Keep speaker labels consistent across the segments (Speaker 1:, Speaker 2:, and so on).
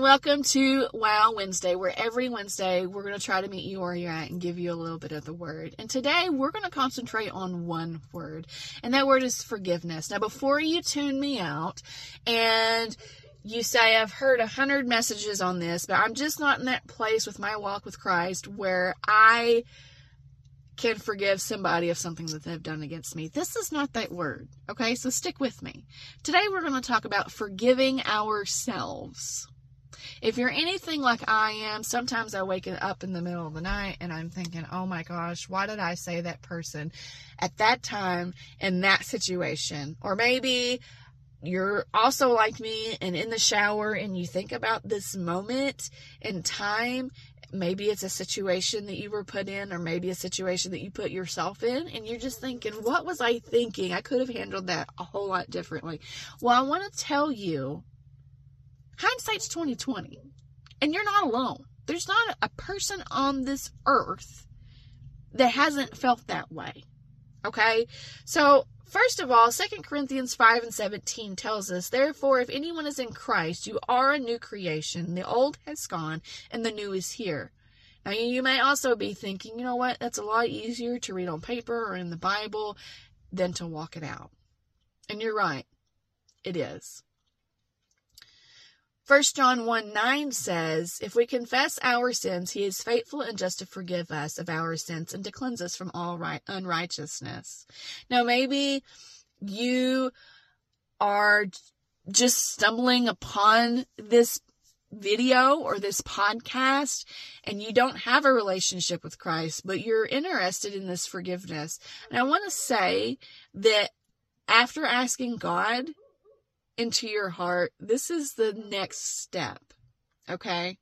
Speaker 1: and welcome to Wow Wednesday, where every Wednesday we're going to try to meet you where you're at and give you a little bit of the word. And today we're going to concentrate on one word, and that word is forgiveness. Now, before you tune me out and you say, I've heard a hundred messages on this, but I'm just not in that place with my walk with Christ where I can forgive somebody of something that they've done against me. This is not that word. Okay, so stick with me. Today we're going to talk about forgiving ourselves. If you're anything like I am, sometimes I wake up in the middle of the night and I'm thinking, oh my gosh, why did I say that person at that time in that situation? Or maybe you're also like me and in the shower and you think about this moment in time. Maybe it's a situation that you were put in or maybe a situation that you put yourself in and you're just thinking what was i thinking? I could have handled that a whole lot differently. Well i want to tell you hindsight's 2020 and you're not alone there's not a person on this earth that hasn't felt that way okay so First of all, 2 Corinthians 5 and 17 tells us, Therefore, if anyone is in Christ, you are a new creation. The old has gone, and the new is here. Now, you may also be thinking, you know what, that's a lot easier to read on paper or in the Bible than to walk it out. And you're right, it is. 1 John 1 9 says, If we confess our sins, he is faithful and just to forgive us of our sins and to cleanse us from all right, unrighteousness. Now, maybe you are just stumbling upon this video or this podcast and you don't have a relationship with Christ, but you're interested in this forgiveness. And I want to say that after asking God into your heart, this is the next step. Okay?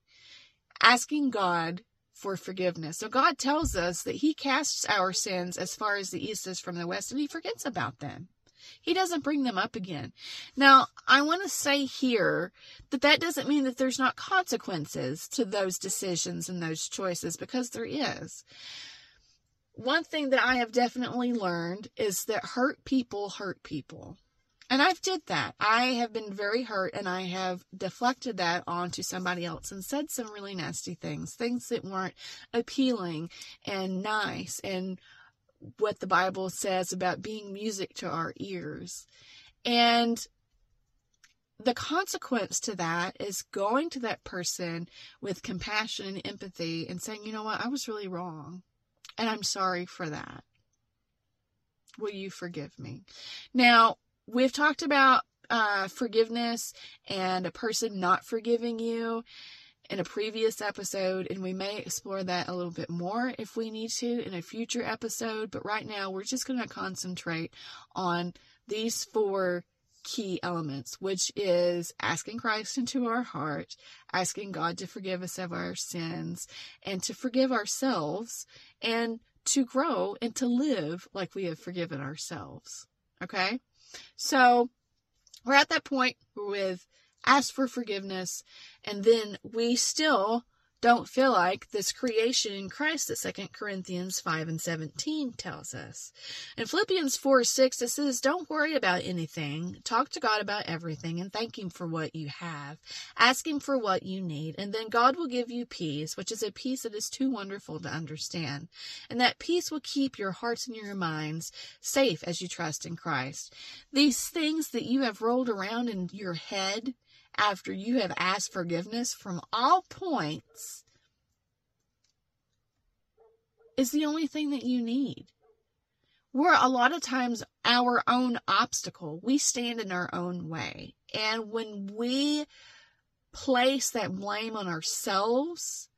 Speaker 1: Asking God for forgiveness. So God tells us that He casts our sins as far as the east is from the west and He forgets about them. He doesn't bring them up again. Now, I want to say here that that doesn't mean that there's not consequences to those decisions and those choices because there is. One thing that I have definitely learned is that hurt people hurt people. And I've did that. I have been very hurt and I have deflected that onto somebody else and said some really nasty things, things that weren't appealing and nice and what the Bible says about being music to our ears. And the consequence to that is going to that person with compassion and empathy and saying, you know what, I was really wrong. And I'm sorry for that. Will you forgive me? Now, we've talked about uh, forgiveness and a person not forgiving you in a previous episode, and we may explore that a little bit more if we need to in a future episode. But right now, we're just going to concentrate on these four key elements, which is asking Christ into our heart, asking God to forgive us of our sins, and to forgive ourselves, and to grow and to live like we have forgiven ourselves. Okay? So we're at that point with ask for forgiveness, and then we still don't feel like this creation in Christ that 2 Corinthians 5 and 17 tells us. In Philippians 4 6, it says, Don't worry about anything. Talk to God about everything and thank Him for what you have. Ask Him for what you need, and then God will give you peace, which is a peace that is too wonderful to understand. And that peace will keep your hearts and your minds safe as you trust in Christ. These things that you have rolled around in your head, after you have asked forgiveness from all points is the only thing that you need. We're a lot of times our own obstacle. We stand in our own way. And when we place that blame on ourselves,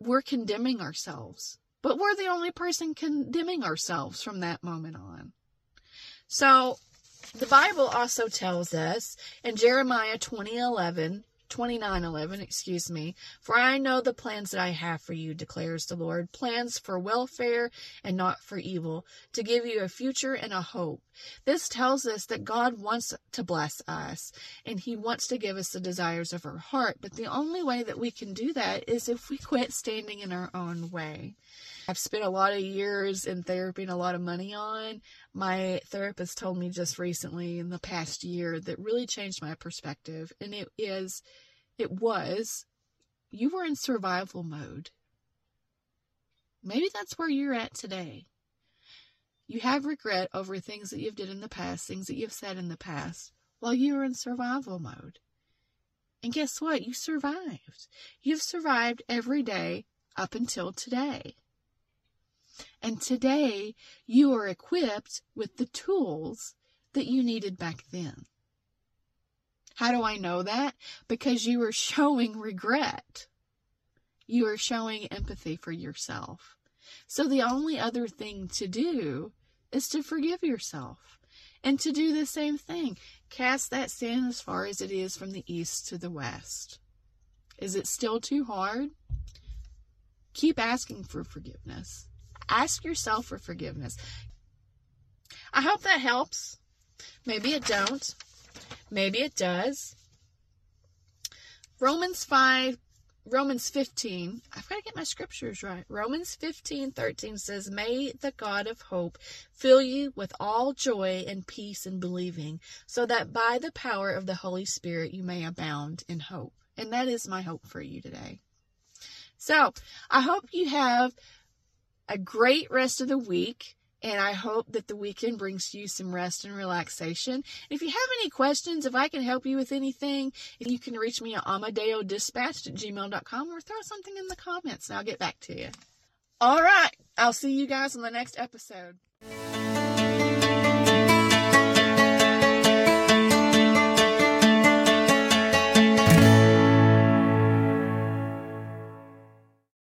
Speaker 1: we're condemning ourselves. But we're the only person condemning ourselves from that moment on. So the Bible also tells us in Jeremiah 2011, 29:11, excuse me, for I know the plans that I have for you, declares the Lord, plans for welfare and not for evil, to give you a future and a hope. This tells us that God wants to bless us and he wants to give us the desires of our heart, but the only way that we can do that is if we quit standing in our own way. I've spent a lot of years in therapy and a lot of money on. My therapist told me just recently in the past year that really changed my perspective, and it is it was, you were in survival mode. Maybe that's where you're at today. You have regret over things that you've did in the past, things that you've said in the past, while you were in survival mode. And guess what? You survived. You've survived every day up until today. And today you are equipped with the tools that you needed back then. How do I know that? Because you are showing regret. You are showing empathy for yourself. So the only other thing to do is to forgive yourself and to do the same thing. Cast that sin as far as it is from the east to the west. Is it still too hard? Keep asking for forgiveness. Ask yourself for forgiveness. I hope that helps. Maybe it don't. Maybe it does. Romans 5 Romans 15, I've got to get my scriptures right. Romans 15, 13 says, May the God of hope fill you with all joy and peace in believing, so that by the power of the Holy Spirit you may abound in hope. And that is my hope for you today. So I hope you have a great rest of the week. And I hope that the weekend brings you some rest and relaxation. If you have any questions, if I can help you with anything, you can reach me at amadeodispatched at gmail.com or throw something in the comments and I'll get back to you. All right. I'll see you guys on the next episode.